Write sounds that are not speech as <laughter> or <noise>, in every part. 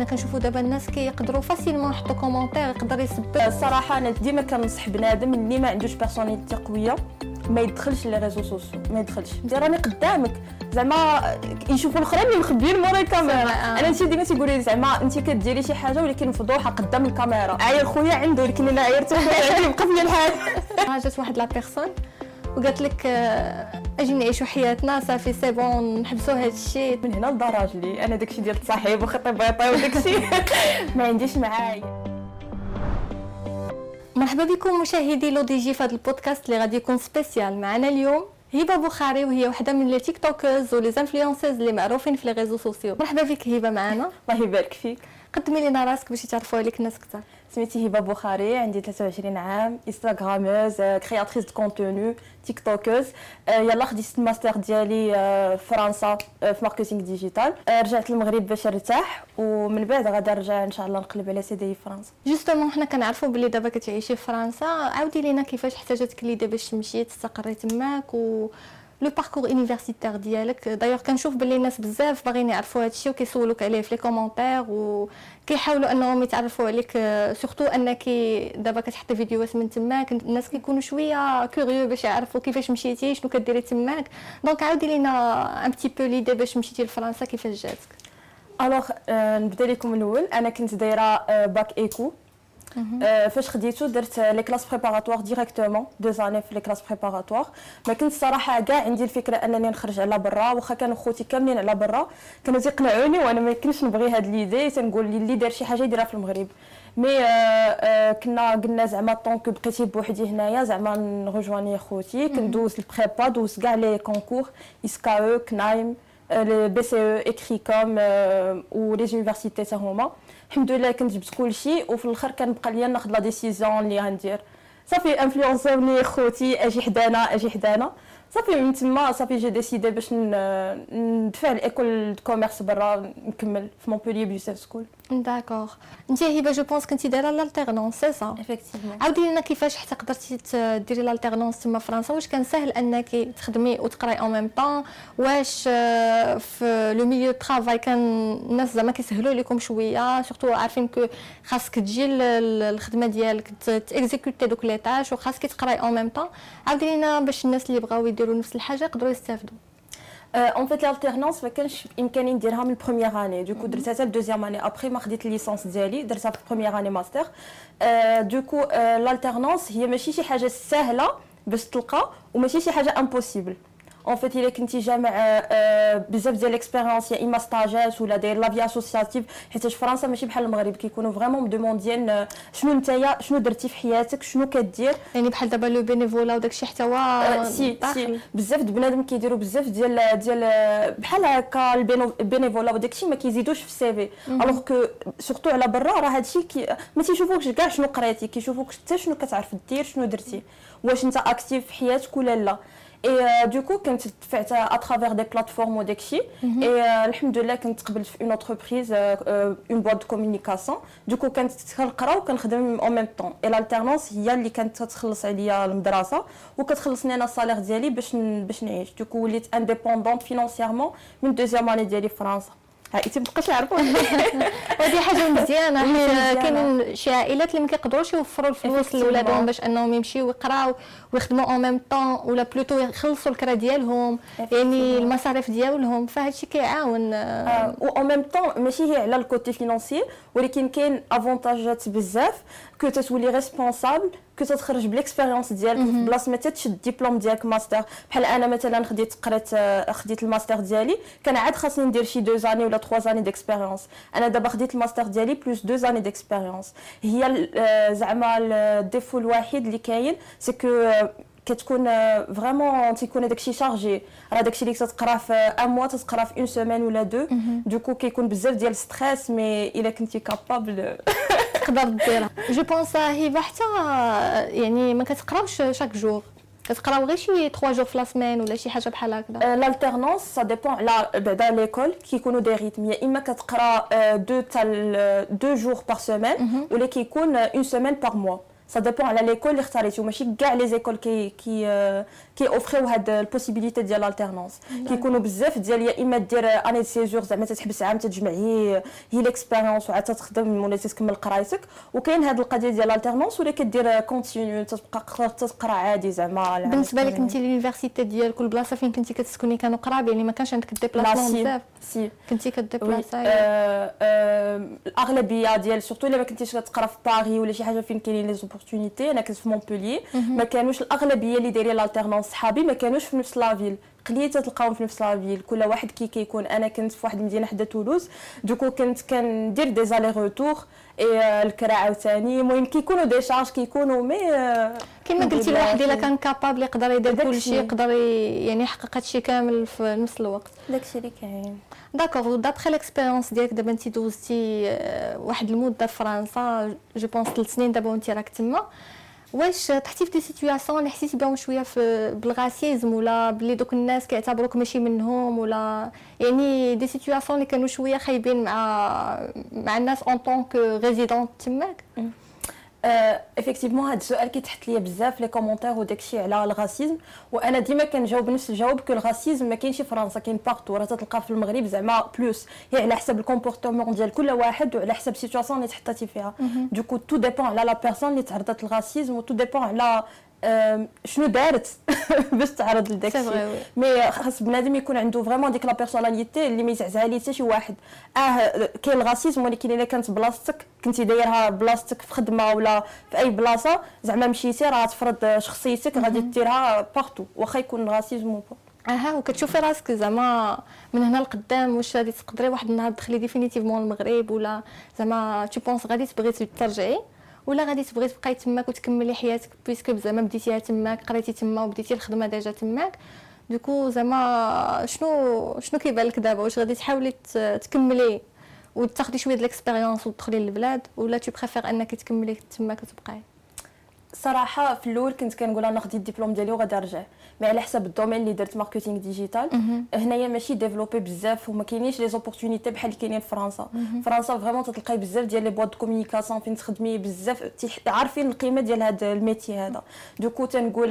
لأن كنشوفوا دابا الناس كيقدروا facilement يحطوا commentaire يقدر يسب الصراحه أنا ديما كنصح بنادم اللي ما عندوش personnalité قوية ما يدخلش les réseaux sociaux ما يدخلش. انت راني قدامك. زعما يشوفوا الأخرين اللي مخبيين مورا الكاميرا. أنا انت ديما تيقولي لي زعما انت كديري شي حاجة ولكن مفضوحه قدام الكاميرا. عاير خويا عنده ولكن الا عيرت خويا عندي بقى فيا الحال. <laughs> جات واحد la personne وقالت لك آه، أجي نعيشوا حياتنا صافي c'est bon نحبسوا هذا الشيء. من هنا لدراجلي أنا داكشي ديال التصاحب وخطي بيطي وداكشي <laughs> ما عنديش معايا. مرحبا بكم مشاهدي لو دي جي في هذا البودكاست اللي غادي يكون spécial. معنا اليوم هبة بخاري وهي وحدة من les TikTokers و les influenceurs اللي معروفين في les réseaux sociaux. مرحبا بك هبة معنا. الله يبارك فيك. قدمي لنا راسك باش يتعرفوا عليك الناس أكثر سميتي هبة بوخاري عندي 23 عام instagrameuse créatrice de contenu tiktokeuse يلا خديت الماستر ديالي في فرنسا في marketing digital رجعت للمغرب باش نرتاح ومن بعد غادي نرجع ان شاء الله نقلب على سي دي فرنسا justement حنا كنعرفوا بلي دابا كتعيشي في فرنسا عاودي لينا كيفاش جاتك l'idée باش تمشي تستقري تماك و le parcours universitaire ديالك. دايوغ كنشوف باللي الناس بزاف باغيين يعرفوا هادشي وكيسولوك عليه في les commentaires وكيحاولوا أنهم يتعرفوا عليك. surtout أنك دابا كتحطي فيديوهات من تماك. الناس كيكونوا شوية curieux باش يعرفوا كيفاش مشيتي شنو كديري تماك. donc عاودي لينا un petit peu l'idée باش مشيتي لفرنسا كيفاش جاتك. alors نبدأ لكم الأول. أنا كنت دايرة bac éco فاش خديتو درت les classes préparatoires directement deux années في les classes préparatoires ما كنت الصراحة كاع عندي الفكرة أنني نخرج على برا واخا كانوا خوتي كاملين على برا كانوا تيقنعوني وأنا ما كنتش نبغي هاد l'idée تنقول لي اللي دار شي حاجة يديرها في المغرب. mais كنا قلنا زعما donc بقيتي بوحدي هنايا زعما نرجواني خوتي كندوز ال prépa دوز كاع les concours اسكا أو كنايم لي بي سي أو اكري كوم و لي زونيفرسيتي حتى هما. الحمد لله كنت جبت كلشي وفي الآخر كنبقى ليا ناخذ لا ديسيزيون اللي غندير. صافي انفلونسوني خوتي أجي حدانا أجي حدانا. صافي من تما صافي جي ديسيدي باش ندفع لايكول دو كوميرس برا نكمل في مونبوليي بيوسف سكول داكوغ انت هبة جو بونس كنتي دايرة لالتيرنونس سي سا افيكتيفمون عاودي لنا كيفاش حتى قدرتي ديري l'alternance تما فرنسا؟ واش كان سهل أنك تخدمي وتقراي en même temps واش في le milieu travail كان الناس زعما كيسهلوا لكم شوية؟ surtout عارفين que خاصك تجي الخدمة ديالك t'exécuter donc les tâches وخاصك تقراي en même temps عاودي لنا باش الناس اللي بغاو يديروا نفس الحاجة يقدروا يستافدوا. en fait l'alternance ما كانش بامكاني نديرها من ال première année du coup درتها حتى ال deuxième année après ما خديت ال licence ديالي درتها في ال première année master du coup l'alternance هي ماشي شي حاجة سهله باش تلقى وماشي شي حاجة impossible en fait الا كنتي جامع بزاف ديال l'expérience يا اما ستاجات ولا داير la vie associative حيت فرنسا ماشي بحال المغرب كيكونوا vraiment مدومونديين شنو نتايا شنو درتي في حياتك؟ شنو كدير؟ يعني بحال دابا le bénévolat وداكشي حتى هو si si. بزاف د بنادم كيديروا بزاف ديال ديال بحال هكا ال bénévolat وداكشي ما كيزيدوش في ال CV. alors que surtout على برا راه هادشي ما تيشوفوكش كاع شنو قريتي كيشوفوك حتى شنو كتعرف دير شنو درتي. واش انت active في حياتك ولا لا. et du coup كنت دفعت à travers des plateformes وداكشي اي الحمد لله كنت قبلت في une entreprise une boîte de communication du coup كانت كنقرا وكنخدم en même temps et l'alternance هي اللي كانت تخلص عليا المدرسة وكتخلصني أنا ال salaire ديالي باش باش نعيش du coup وليت indépendante financièrement من deuxième année ديالي في فرنسا هايتي مابقاش يعرفوا هذه <laughs> حاجة مزيانة حيت كاينين شي عائلات اللي ما كيقدروش يوفروا الفلوس لولادهم باش أنهم يمشيو يقراو ويخدموا en même temps ولا plutôt يخلصوا الكرا ديالهم يعني المصاريف ديالهم فهاد الشيء كيعاون. و en même temps ماشي هي على ال côté financier ولكن كاين avantage ات بزاف que تتولي responsable que تتخرج بال expérience ديالك في بلاصة ما تشد الدبلوم ديالك ماستر. بحال أنا مثلا خديت قريت خديت الماستر ديالي كان عاد خاصني ندير شي deux années ولا trois années d'expérience أنا دابا خديت الماستر ديالي plus deux années d'expérience هي زعما ال défaut الوحيد اللي كاين c'est que كتكون vraiment تيكون داكشي chargé. راه داكشي اللي تقرا في un mois تقرا في une semaine ولا deux du coup كيكون بزاف ديال stress mais إلا كنتي capable <laughs> تقدر ديرها. je pense هبه حتى يعني ما كتقراوش chaque jour كتقراو غير شي 3 جور في la semaine ولا شي حاجة بحال هكذا. l'alternance ça dépend على بعدا l'école كيكونوا des rythmes يا اما كتقرا deux تال deux jours par semaine ولا كيكون une semaine par mois ça dépend على l'école اللي اختاريتي وماشي كاع les écoles كي كي كي offrir يو هاد ال possibilité ديال ال alternance كيكونوا بزاف ديال يا اما دير année séjour زعما تتحبس عام تتجمع هي هي l'expérience وعاد تخدم ولا تكمل قرايتك وكاين هاد القضية ديال ال alternance ولا كدير continu تبقى تقرا عادي زعما بالنسبة لك انت l'université ديال كل بلاصه فين كنتي كتسكني كانوا قراب يعني ما كانش عندك déplacement بزاف si كنتي ك déplacer آه آه الاغلبيه ديال surtout الا ما كنتيش كتقرا في باري ولا شي حاجة فين كاينين les opportunités أنا كنت في مونبوليي ما كانوش الأغلبية اللي دايرين ال alternance صحابي ما كانوش في نفس la ville قليل تلقاهم في نفس la ville كل واحد كي كيكون أنا كنت في واحد المدينة حدا تولوز donc كنت كندير des allers-retours et الكرا عاوتاني المهم كيكونوا des charges كيكونوا mais كيما قلتي الواحد إلا كان capable يقدر يدير كل شيء يقدر يعني يحقق هادشي كامل في نفس الوقت. داكشي اللي كاين. d'accord d'après l'expérience ديالك دابا انت دوزتي واحد المده في فرنسا je pense ثلاث سنين دابا وانت راك تما. واش طحتي في des situations اللي حسيتي بهم شوية فيهم بال racisme ولا بلي دوك الناس كيعتبروك ماشي منهم ولا يعني des situations اللي كانوا شوية خايبين مع مع الناس en tant que résident تماك. effectivement هذا السؤال كيتحط ليا بزاف les commentaires وداكشي على ال racisme وأنا ديما كنجاوب نفس الجواب que ال racisme ما كاينش في فرنسا كاين partout راه تلقى في المغرب زعما plus هي على حسب ال comportement ديال كل واحد وعلى حسب ال situation اللي تحطاتي فيها. donc tout dépend على la personne اللي تعرضت لل racisme و tout dépend على شنو دارت <laughs> باش تعرض لداك الشيء. mais خاص بنادم يكون عنده vraiment ديك la personnalité اللي ما يزعزع ليه حتى شي واحد. آه كاين ال racisme ولكن إلا كانت بلاصتك كنتي دايرها بلاصتك في خدمة ولا في أي بلاصة زعما مشيتي راه تفرض شخصيتك غادي ديرها partout واخا يكون ال racisme و أها وكتشوفي راسك زعما من هنا لقدام واش غادي تقدري واحد النهار تدخلي définitivement المغرب ولا زعما tu penses غادي تبغي ترجعي؟ ولا غادي تبغي تبقاي تماك وتكملي حياتك puisque زعما بديتيها تماك قريتي تما وبديتي الخدمة déjà تماك. donc زعما شنو شنو كيبان لك دابا؟ واش غادي تحاولي تكملي وتاخدي شوية د ال expérience وتدخلي للبلاد؟ ولا tu préfères أنك تكملي تماك وتبقاي؟ صراحة في الأول كنت كنقول أنا ناخذ الدبلوم ديالي وغادي نرجع. mais على حسب ال domaine اللي درت marketing digital. هنايا ماشي développé بزاف وما كاينينش les opportunités بحال اللي كاينين في فرنسا. فرنسا vraiment تلقاي بزاف ديال les boîtes communication فين تخدمي بزاف عارفين القيمة ديال هذا ال métier هذا. donc تنقول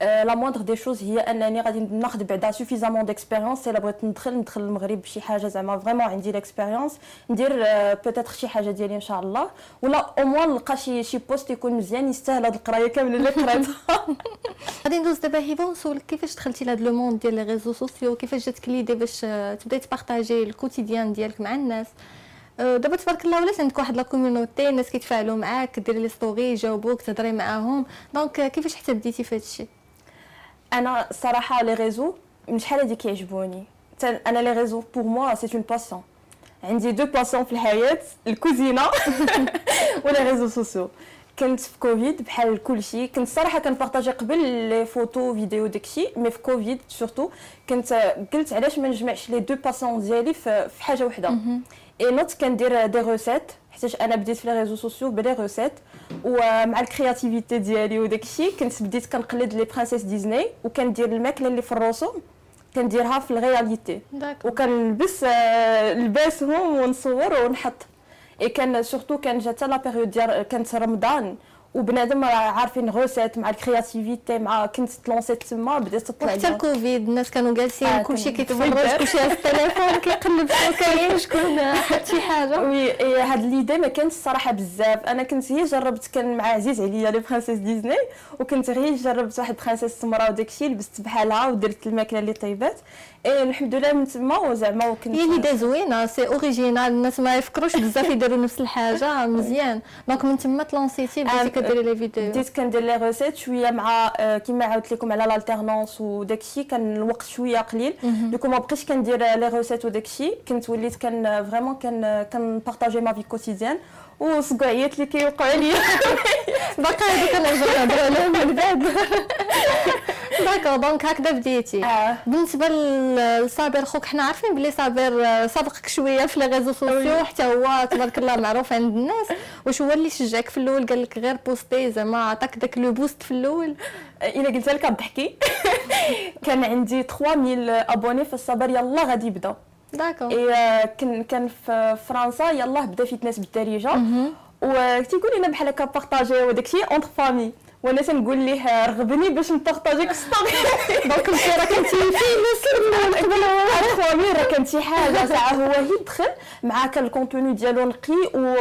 la moindre des choses هي أنني غادي ناخذ بعدا suffisamment d'expérience إلا بغيت ندخل ندخل المغرب بشي حاجة زعما vraiment عندي l'expérience ندير peut-être شي حاجة ديالي إن شاء الله. ولا au moins نلقى شي شي poste يكون مزيان يستاهل القرايه كاملة اللي قريتها. <laughs> غادي ندوز دابا هبه ونسولك كيفاش دخلتي لهاد le monde ديال les réseaux sociaux كيفاش جاتك l'idée باش تبداي ت partager ال quotidien ديالك مع الناس؟ دابا تبارك الله ولات عندك واحد la communauté الناس كيتفاعلوا معاك كديري les stories يجاوبوك تهضري معاهم. donc كيفاش حتى بديتي في هادشي؟ أنا الصراحه les réseaux من شحال هادي كيعجبوني؟ أنا les réseaux pour moi c'est une passion عندي deux passions في الحياة الكوزينة ولا réseaux sociaux كنت في كوفيد بحال كلشي. كنت صراحة كن partager قبل les photos vidéos داكشي. mais في كوفيد surtout كنت قلت علاش ما نجمعش les deux passions ديالي في حاجة وحدة. et note كندير des recettes حيتاش أنا بديت في les réseaux sociaux ب les recettes ومع ال créativité ديالي وداكشي كنت بديت كنقلد les princesses ديزني وكندير الماكلة اللي في الرسوم كنديرها في ال réalité وكنلبس لباسهم ونصور ونحط. et كان surtout كان جات la période ديال كانت رمضان وبنادم عارفين recettes مع ال créativité مع كنت ت lancer يت تما بدات تطلع حتى الكوفيد الناس كانوا جالسين آه كلشي كيتفرج كلشي على التليفون كيقلب كاين شكون حط شي حاجة oui هاد l'idée ما كانتش الصراحه بزاف أنا كنت هي جربت كان مع عزيز عليا les princesses ديزني وكنت غير جربت واحد princesse سمراء وداكشي لبست بحالها ودرت الماكلة اللي طيبات. إيه الحمد لله من تما وزعما وكنت هي l'idée زوينه c'est original الناس ما يفكروش بزاف <laughs> يديروا نفس الحاجة مزيان. donc من تما ت lancer يتي بديتي كديري les vidéos بديت كندير les recettes شوية مع كيما عاودت لكم على ال alternance وداكشي كان الوقت شوية قليل. donc ما بقيتش كندير les recettes وداكشي كنت وليت كان vraiment كان كن partager ma vie quotidienne وصقعيات اللي كيوقعوا لي. <laughs> باقي هذوك أنا نهضر عليهم من بعد. <laughs> d'accord donc هكذا بديتي. آه. بالنسبة لصابر خوك حنا عارفين بلي صابر سابقك شوية في les réseaux sociaux حتى هو تبارك الله معروف عند الناس. واش هو اللي شجعك في الأول؟ قال لك غير poster زعما عطاك داك le boost في الأول. إلا قلت لك ضحكي <laughs> كان عندي 3000 abonnés في الصبر يلا غادي يبدأ. d'accord et كان كان في فرنسا يلاه بدا fitness بالدارجة. وتيقول لنا بحال هكا partager وداكشي entre famille وأنا تنقول ليه رغبني باش ن partager ك story donc انت راه كنتي famous خويا مي راه كانت شي حاجة ساعه هو يدخل معاك ال contenu ديالو نقي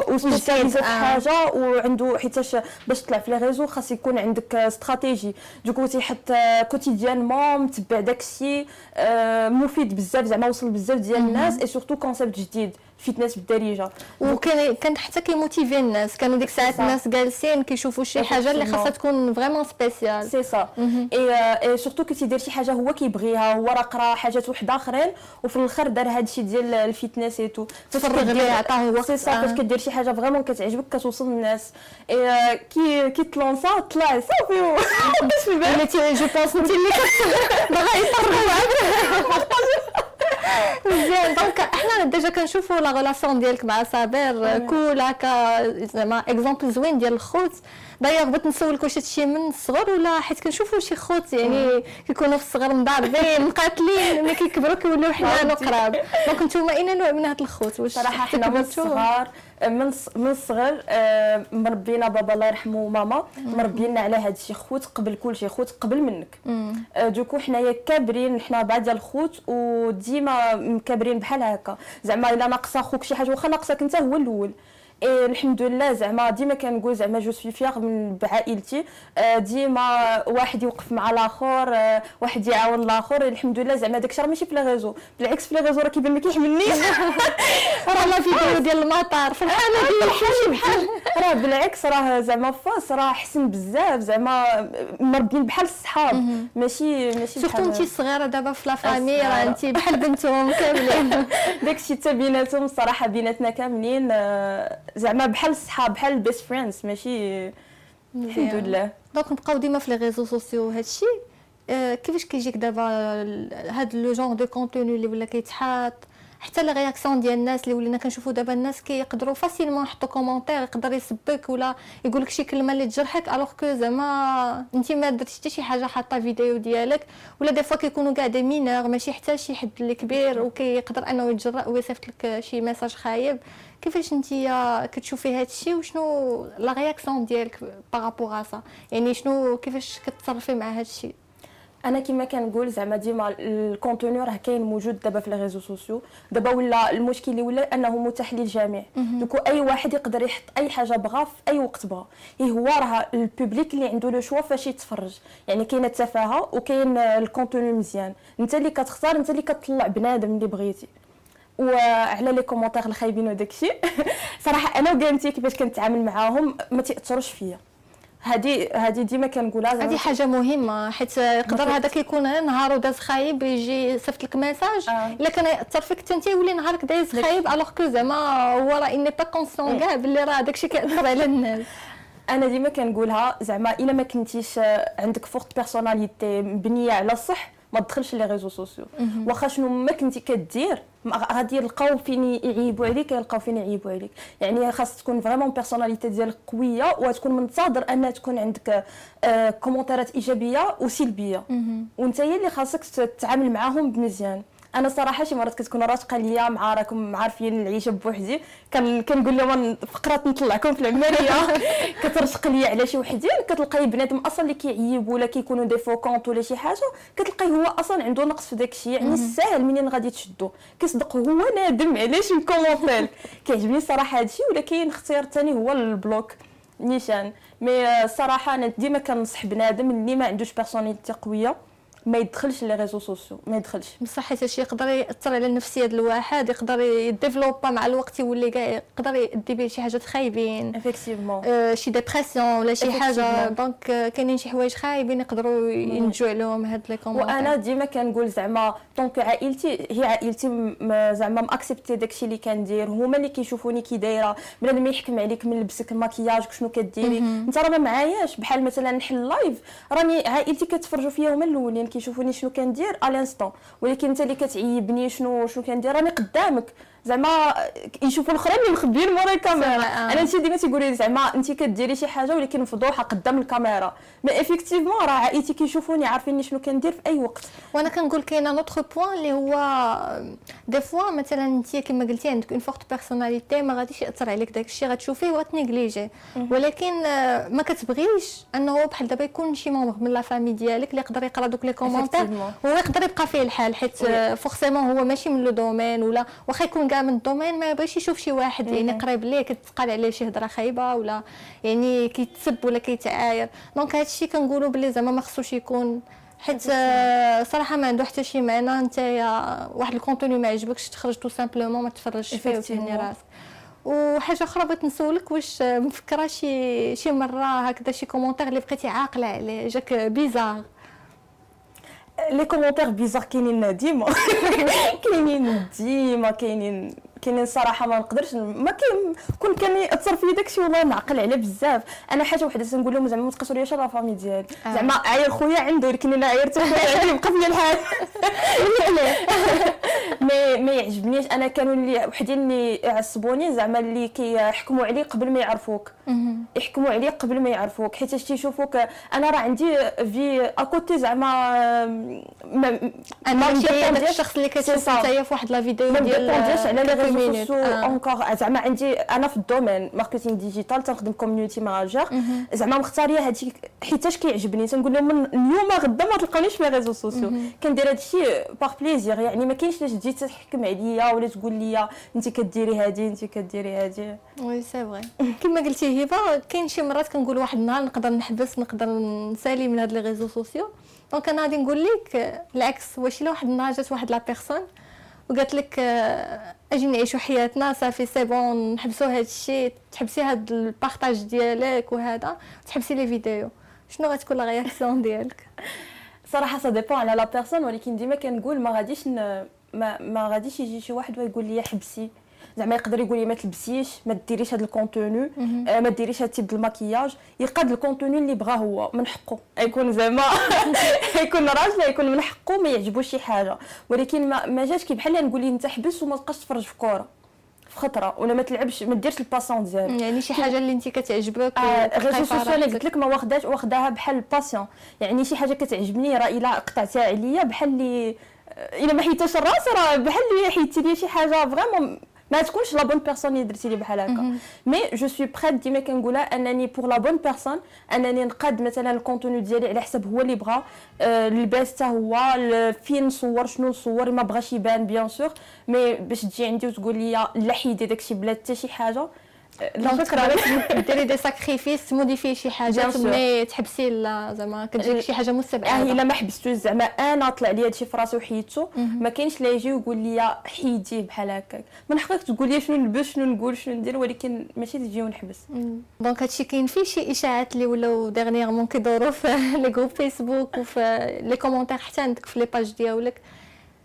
و spécialisé في آه. حاجة وعنده حيتاش باش تطلع في les réseaux خاص يكون عندك stratégie. donc تيحط quotidiennement متبع داكشي آه، مفيد بزاف زعما وصل بزاف ديال الناس et surtout concept جديد. fitness بالدارجة. وكان كان حتى كي motiver الناس. كانوا ديك الساعات. الناس جالسين كيشوفوا شي حاجة اللي خاصها تكون فريمون سبيسيال سي سا اي سورتو كي تيدير شي حاجة هو كيبغيها هو راه قرا حاجات واحد آخرين وفي الآخر دار هادشي ديال الفيتنس اي تو تفرغ ليه عطاه وقت. سي سا. فاش كدير شي حاجة فريمون كتعجبك كتوصل للناس اي كي كي تلونسا طلع صافي. كاش في بالك اللي جو بونس انت اللي باغا يطروا مزيان دونك إحنا ديجا كنشوفوا لا ريلاسيون ديالك مع صابر كول هكا زعما اكزومبل زوين ديال الخوت. دايوغ بغيت نسولك واش هادشي من الصغر ولا حيت كنشوفوا شي خوت يعني كيكونوا في الصغر مضاربين مقاتلين ملي كيكبروا كيوليو حنان وقراب donc نتوما اين نوع من هاد الخوت واش صراحة حنا من؟ الصغار من من الصغر مربينا بابا الله يرحمه وماما مربينا على هذا الشيء خوت قبل كل شيء خوت قبل منك donc حنايا كابرين حنا بعد ديال الخوت وديما مكابرين بحال هكا زعما الا ناقصه خوك شي حاجة واخا ناقصك انت هو الأول إيه الحمد لله زعما ديما كنقول زعما جو سوي فيغ من بعائلتي. آه، ديما واحد يوقف مع الآخر آه، واحد يعاون الآخر. الحمد لله زعما داكشي راه ماشي في لي ريزو. بالعكس في لي ريزو راه كيبان <laughs> ما كيحملنيش راه فيديو ديال المطار. في الحاله ديال ماشي بحال. راه بالعكس راه زعما فاس راه احسن بزاف. زعما مربين بحال الصحاب. ماشي ماشي سورتو انت صغيرة دابا في لا فامي راه. انت بحال بنتهم <laughs> كاملين. داكشي حتى بيناتهم الصراحه بيناتنا كاملين. آه، زعما بحال الصحاب بحال ال best friends ماشي؟ الحمد لله donc نبقاو ديما في les réseaux sociaux هادشي آه، كيفاش كيجيك دابا هاد le genre de contenu اللي ولا كيتحط حتى la réaction ديال الناس اللي ولينا كنشوفوا دابا الناس كيقدروا facilement يحطوا commentaire يقدر يسبك ولا يقول لك شي كلمة اللي تجرحك alors que زعما انت ما درتي حتى شي حاجة حاطة فيديو ديالك ولا des fois كيكونوا كاع des mineurs ماشي حتى شي حد اللي كبير وكيقدر انه يتجرأ ويصيفط لك شي message خايب. كيفاش انت كتشوفي هذا الشيء وشنو la réaction ديالك par rapport à ça يعني شنو كيفاش كتصرفي مع هذا الشيء أنا كما كنقول زعما ديما ال contenu راه كاين موجود دابا في les réseaux sociaux. دابا ولا المشكل اللي ولا أنه متاح للجميع. donc أي واحد يقدر يحط أي حاجة بغا في أي وقت بغا. إيه هو راه ال public اللي عنده le choix فاش يتفرج. يعني كاينة التفاهة وكاين الكونتوني مزيان. أنت اللي كتختار أنت اللي كتطلع بنادم اللي بغيتي. وعلى لي كومونتير الخايبين وداكشي. <laughs> صراحة أنا وكانتي كيفاش كنتعامل معاهم ما تاثروش فيا. هذه هذه ديما كنقولها هذه حاجة مهمة حيت يقدر ما هذا كيكون غير نهار وداز خايب يجي يصيفط لك ميساج. آه. إلا كان يأثر فيك حتى انت يولي نهارك دايز خايب الوغ كو زعما هو راه اني با كونسيون كاع باللي راه داكشي كيأثر على الناس. <laughs> أنا ديما كنقولها زعما إلا ما كنتيش آه، عندك فورت بيرسوناليتي مبنية على الصح ما تدخلش لي ريزو سوسيو واخا شنو ما كنتي كدير غادي يلقاو فين يعيبوا عليك يلقاو فين يعيبوا عليك. يعني خاص تكون vraiment personnalité ديالك قوية وتكون منتظر أن تكون عندك آه، commentaire ات إيجابية وسلبية. وأنت هي اللي خاصك تتعامل معاهم بمزيان. أنا صراحة شي مرات كتكون راشقه ليا مع راكم عارفين العيشة بوحدي. كان كنقول لهم فقرات نطلعكم في العملية <laughs> كترشق ليا على شي وحدين كتلقاي بنادم أصلا اللي كيعيب ولا كيكونوا des faux comptes ولا شي حاجة كتلقاي هو أصلا عنده نقص في داك الشيء. يعني الساهل منين غادي تشدو. كيصدق هو نادم علاش مكومونتير <laughs> كيعجبني الصراحه هادشي ولا كاين اختيار ثاني هو البلوك نيشان. مي الصراحه أنا ديما كنصح بنادم اللي ما عندوش بيرسوناليتي قوية ما يدخلش لي ريزو سوسيو ما يدخلش. بصح حيت هادشي يقدر يأثر على النفسيه ديال الواحد يقدر يديفلوبا مع الوقت يولي كاع يقدر يدي به شي حاجات خايبين افيكتيفمون آه، شي ديبرسيون ولا شي حاجة. دونك آه، كاينين شي حوايج خايبين يقدروا ينتجوا عليهم هاد لي كومونتير وأنا ديما كنقول زعما دونك عائلتي هي عائلتي زعما مأكسبتي داكشي اللي كندير. هما اللي كيشوفوني كي دايرة. بنادم ما يحكم عليك من لبسك مكياجك شنو كديري. انت راه ما معاياش. بحال مثلا نحل لايف راني عائلتي كتفرجوا فيا هما الأولين كيشوفوني شنو كندير؟ الانستون ولكن انت اللي كتعيبني شنو شنو كندير؟ راني قدامك. زعما يشوفوا الاخرين اللي مخبيين مورا الكاميرا. آه. أنا انت ديما تيقولي لي زعما انت كديري شي حاجة ولكن مفضوحه قدام الكاميرا. mais effectivement راه عائلتي كيشوفوني عارفين شنو كندير في أي وقت. وأنا كنقول كاين un autre point اللي هو des fois مثلا انت كما قلتي عندك une forte personnalité ما غاديش يأثر عليك داك الشيء غتشوفيه وت négliger ولكن آه، ما كتبغيش أنه بحال دابا يكون شي membre من la famille ديالك اللي يقدر يقرأ دوك les commentaires. هو يقدر يبقى فيه الحال حيت forcément هو ماشي من le domaine ولا واخا يكون من ال domaine ما يبغيش يشوف شي واحد يعني قريب ليه كتقال عليه شي هضرة خايبة ولا يعني كيتسب ولا كيتعاير. donc هذا الشيء كنقولوا بلي زعما ما خصوش يكون. حيت آه، صراحة ما عنده حتى شي معنى انت واحد ال contenu ما عجبكش تخرج tout simplement ما تفرجش فيه وتهني. راسك. وحاجة أخرى بغيت نسولك واش مفكرة شي شي مرة هكذا شي commentaire اللي بقيتي عاقلة عليه جاك bizarre. les commentaires bizarres كاينين ديما كاينين ديما كاينين كاينين صراحة ما نقدرش ما كاين كون كان يأثر فيا داكشي والله نعقل عليه بزاف. أنا حاجة وحدة تنقول لهم زعما ما تقصريش على famille ديالي آه. زعما عاير خويا عنده ولكن أنا عايرت خويا <laughs> عندي بقى فيا الحال. <laughs> mais ما يعجبنيش. أنا كانوا اللي وحدين اللي يعصبوني زعما اللي كيحكموا عليه قبل ما يعرفوك. يحكموا عليك قبل ما يعرفوك. حيت تيشوفوك أنا راه عندي فاكوتي زعما ما أنا ما ماشي الشخص اللي كتشوف. نتايا في واحد la vidéo ما ديال مديبونديش على les réseaux sociaux آه. encore زعما عندي أنا في ال domaine marketing digital تنخدم community manager زعما مختارية هادشي حيتاش كيعجبني؟ تنقول لهم من اليوم غدا ما تلقاونيش في réseaux sociaux كندير هادشي par plaisir يعني ما كاينش لاش تجي تحكم عليا ولا تقول لي انت كديري هادي انت كديري هادي. oui c'est vrai كما قلتي هبه كاين شي مرات كنقول واحد النهار نقدر نحبس نقدر نسالي من هاد les réseaux sociaux donc أنا غادي نقول لك العكس واش إلا واحد النهار جات واحد la personne وقالت لك آه، أجي نعيشوا حياتنا صافي c'est bon نحبسوا هاد الشيء تحبسي هاد ال partage ديالك وهذا تحبسي les vidéos. شنو غتكون la réaction <laughs> ديالك؟ صراحة ça dépend على la personne ولكن ديما كنقول ما غاديش ن... ما, ما غاديش يجي شي واحد ويقول لي حبسي. زعما يقدر يقول لي ما تلبسيش ما ديريش هذا ال contenu آه ما ديريش هذا ال type ديال المكياج يقاد ال contenu اللي بغا هو من حقه يكون زعما <laughs> يكون <laughs> راجل يكون من حقه ما يعجبوش شي حاجة. ولكن ما, ما جاش كي بحال نقول لي أنت حبس وما تبقاش تفرج في كورة. في خطرة. ولا ما تلعبش ما ديرش ال passion ديالك يعني شي حاجة اللي أنت كتعجبك آه، غير أنا. قلت لك ما واخداش واخداها بحال ال passion يعني شي حاجة كتعجبني راه إلا قطعتها عليا بحال اللي آه، إلا ما حيتاش الراس راه بحال اللي حيدتي لي شي حاجة vraiment ما تكونش la bonne personne اللي درتي لي بحال هكا mais je suis prête ديما كنقولها انني pour la bonne personne انني نقاد مثلا ال contenu ديالي على حسب هو اللي بغا اللباس حتى هو فين نصور شنو نصور ما بغاش يبان bien sûr mais باش تجي عندي وتقول لي لا حيدي داكشي بلا حتى شي حاجة donc ديري des sacrifices تموديفي شي حاجة. mais تحبسي لا زعما كتجيك شي حاجة آه مستبعده الا ما حبستوش زعما أنا طلع لي هادشي في راسي وحيدته ما كاينش لا يجي ويقول لي حيديه بحال هكاك من حقك تقول لي شنو نلبس شنو نقول شنو ندير ولكن ماشي تجي ونحبس donc هادشي كاين فيه شي اشاعات اللي ولاو dernièrement كيدوروا في les groupes فيسبوك وفي les commentaires حتى عندك في les pages ديالك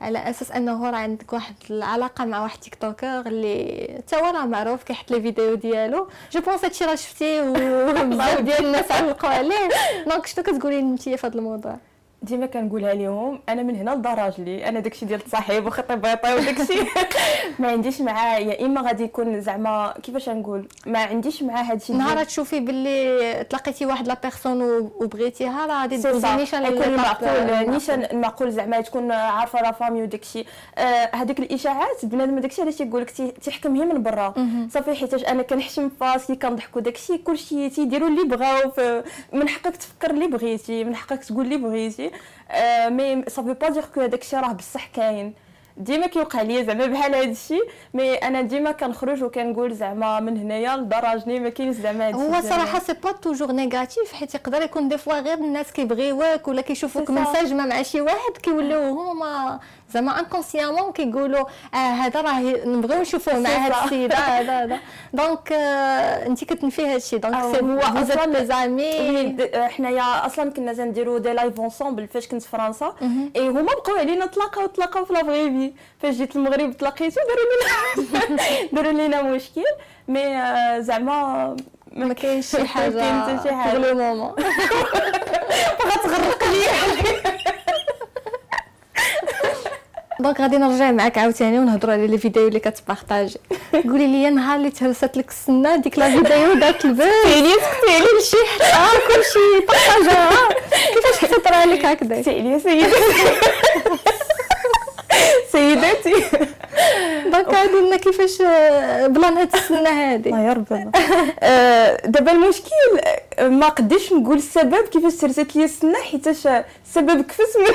على أساس أنه راه عندك واحد العلاقة مع واحد تيك توكر اللي حتى هو راه معروف كيحط les vidéos ديالو. je pense هادشي راه شفتيه وبزاف ديال الناس علقوا عليه donc شنو كتقولي انت في هذا الموضوع ديما كنقولها لهم أنا من هنا لدار راجلي أنا داكشي ديال التصاحب وخطيبيطي وداكشي. <laughs> ما عنديش معاه يا إما غادي يكون زعما كيفاش نقول؟ ما عنديش معاه هادشي نهار تشوفي باللي تلاقيتي واحد la personne وبغيتيها راه غادي صا نيشان يكون المعقول. نيشان المعقول زعما تكون عارفة la famille وداكشي. آه هذيك الإشاعات بنادم داكشي علاش تيقول لك تي- تيحكم هي من برا. صافي حيتاش أنا كنحشم فاسي كنضحكوا داكشي كلشي تيديروا اللي بغاو من حقك تفكر اللي بغيتي من حقك تقول اللي بغيتي. آه mais صافي pas dire que داكشي راه بصح كاين ديما كيوقع ليا زعما بحال هذا الشيء mais أنا ديما كنخرج وكنقول زعما من هنايا لدار راجلي ما كاينش زعما هو صراحة c'est pas toujours négatif حيت يقدر يكون des fois غير الناس كيبغيوك ولا كيشوفوك. منسجمه مع شي واحد كيوليو هما زعما inconsciemment كيقولوا آه هذا راه نبغيو نشوفوه مع هذا السيد آه هذا هذا donc آه انت كتنفي هذا الشيء donc c'est هو هو أصلا ami oui د- حنايا أصلا كنا تنديروا des lives ensemble فاش كنت في فرنسا. إي هما بقاو علينا تلاقاو تلاقاو في لا في فاش جيت المغرب تلاقيتو داروا لنا <laughs> داروا لنا مشكل. mais آه، زعما ما كاينش شي حاجة <laughs> ما كاين حتى شي حاجة. le <laughs> moment. بغا تغرق ليا donc غادي نرجع معاك عاوتاني ونهضروا على les vidéos اللي كتبارطاجي. قولي لي نهار اللي تهرست لك السنة ديك la vidéo دارت البث يعني سكتي علي كلشي حتى كلشي بارطاجاها كيفاش حتى طرا لك هكذا سكتي علي سيدتي سيداتي دونك هادي لنا كيفاش آه، بلان هاد السنة هادي. الله يا ربي <laughs> آه، دابا المشكل آه، ما قديش نقول السبب كيفاش ترست لي السنة حيتاش السبب كفس من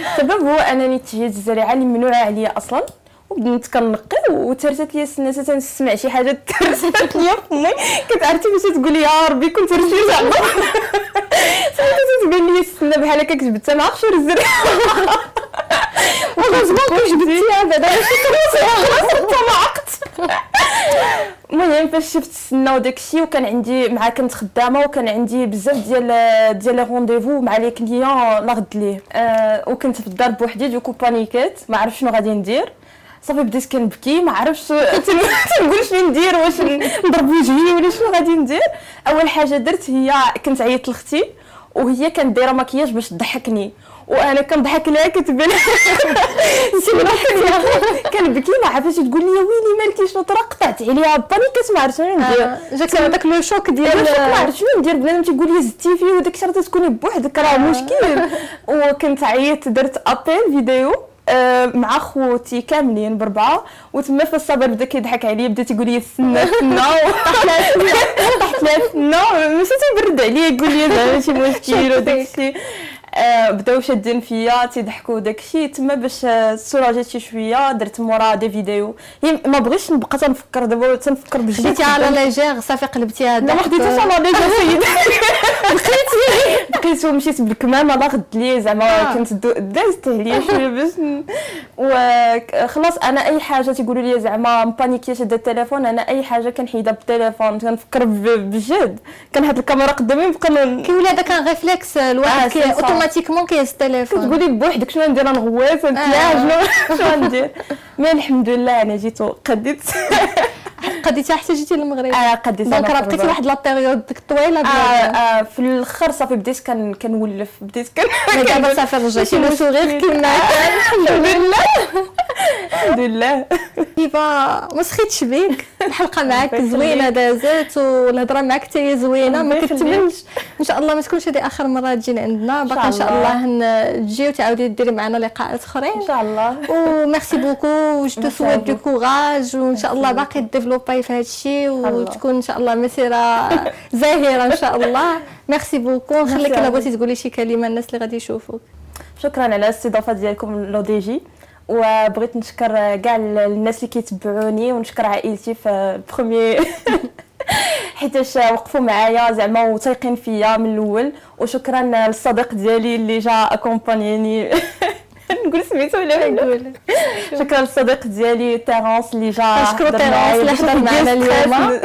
السبب هو أنني اتجهت الزريعة اللي ممنوعه عليا أصلا. وبديت كنقي وترست لي السنة تنسمع شي حاجة ترست لي فمي كنت عرفتي باش تقولي يا ربي كنت رسلي زعما. <laughs> تبان لي السنة بحال هكا كتبتها مع خشور الزريعه والله زمان جبتيها بعدا. ماشي طمعت المهم فاش شفت السنة وداك الشيء وكان عندي مع كنت خدامة وكان عندي بزاف ديال ديال لي رونديفو مع لي كليون لا غد ليه. آه وكنت في الدار بوحدي دوكو بانيكيت ما عرفتش شنو غادي ندير. صافي بديت كنبكي ما عرفتش <laughs> تنقول شنو ندير واش نضرب وجهي ولا شنو غادي ندير. أول حاجة درت هي كنت عيطت لختي وهي كانت دايرة مكياج باش تضحكني. وأنا كنضحك لها كتبان كنبكي ما عرفتش تقول لي ويلي مالكي شنو طرا قطعت عليها paniquات ما عرفت شنو ندير. آه، جاك هذاك le choc ديال ما عرفت شنو ندير. بنادم تيقول لي زدتي فيه وداك الشيء تكوني بوحدك راه مشكل. <laughs> وكنت عيطت درت appel vidéo. آه، مع خوتي كاملين بربعة وتما في الصبر بدا كيضحك عليا بدا تيقول لي سنه سنه وطحت لها سنه ماشي تيبرد عليا يقول لي زعما شي مشكل وداك الشيء. آه، بداو شادين فيا تيضحكوا داكشي تما باش سولاجيت شي شوية درت مورا دي فيديو. ما بغيتش نبقى تنفكر دابا تنفكر بجد. خديتيها على ليجير صافي قلبتيها لا ما خديتهاش على ليجير سيدي. <laughs> بقيتي بقيت مشيت بالكمامة الله غد لي زعما آه. كنت دازت عليا شوية باش وخلاص أنا أي حاجة تيقولوا لي زعما م paniquية شادة التليفون أنا أي حاجة كنحيدها بالتليفون. كنفكر بجد. كنحط الكاميرا قدامي نبقى كيولي هذاك réflexe الواحد آه automatiquement كيهز التليفون كتقولي بوحدك شنو ندير نغواس نتلاعب شنو <laughs> ندير mais الحمد لله أنا جيت وقديت. <laughs> قديتي حتى جيتي للمغرب؟ آه قديت donc راه بقيتي واحد la période طويلة آه آه في الآخر صافي بديت كان كنولف بديت كان <laughs> دابا صافي رجعتي le sourire كيما الحمد لله. الحمد لله. ديما ما سخيتش بيك. الحلقة <laughs> معاك زوينة دازت والهضرة معاك حتى هي زوينة ما كتملش إن شاء الله ما تكونش هذه آخر مرة تجينا عندنا. باقي إن شاء الله. تجي وتعاودي ديري معنا لقاءات آخرين. إن شاء الله. و merci beaucoup je souhaite du courage وإن شاء الله باقي développer في هذا الشيء وتكون إن شاء الله مسيره <laughs> زاهرة إن شاء الله. merci beaucoup. نخليك الا بغيتي تقولي شي كلمة الناس اللي غادي يشوفوك. شكرا على الاستضافة ديالكم vous déjà وبغيت نشكر كاع الناس اللي كيتبعوني ونشكر عائلتي en premier <laughs> حيتاش وقفوا معايا زعما وثايقين فيا من الأول. وشكرا للصديق ديالي اللي جا accompagnاني <laughs> <laughs> نقول سميتو ولا نقول. شكرا للصديق ديالي تيرونس اللي جا نشكرو تيرونس اللي حضر معنا اليوم.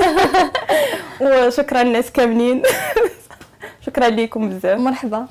<laughs> وشكرا الناس كاملين. <laughs> شكرا لكم بزاف. مرحبا.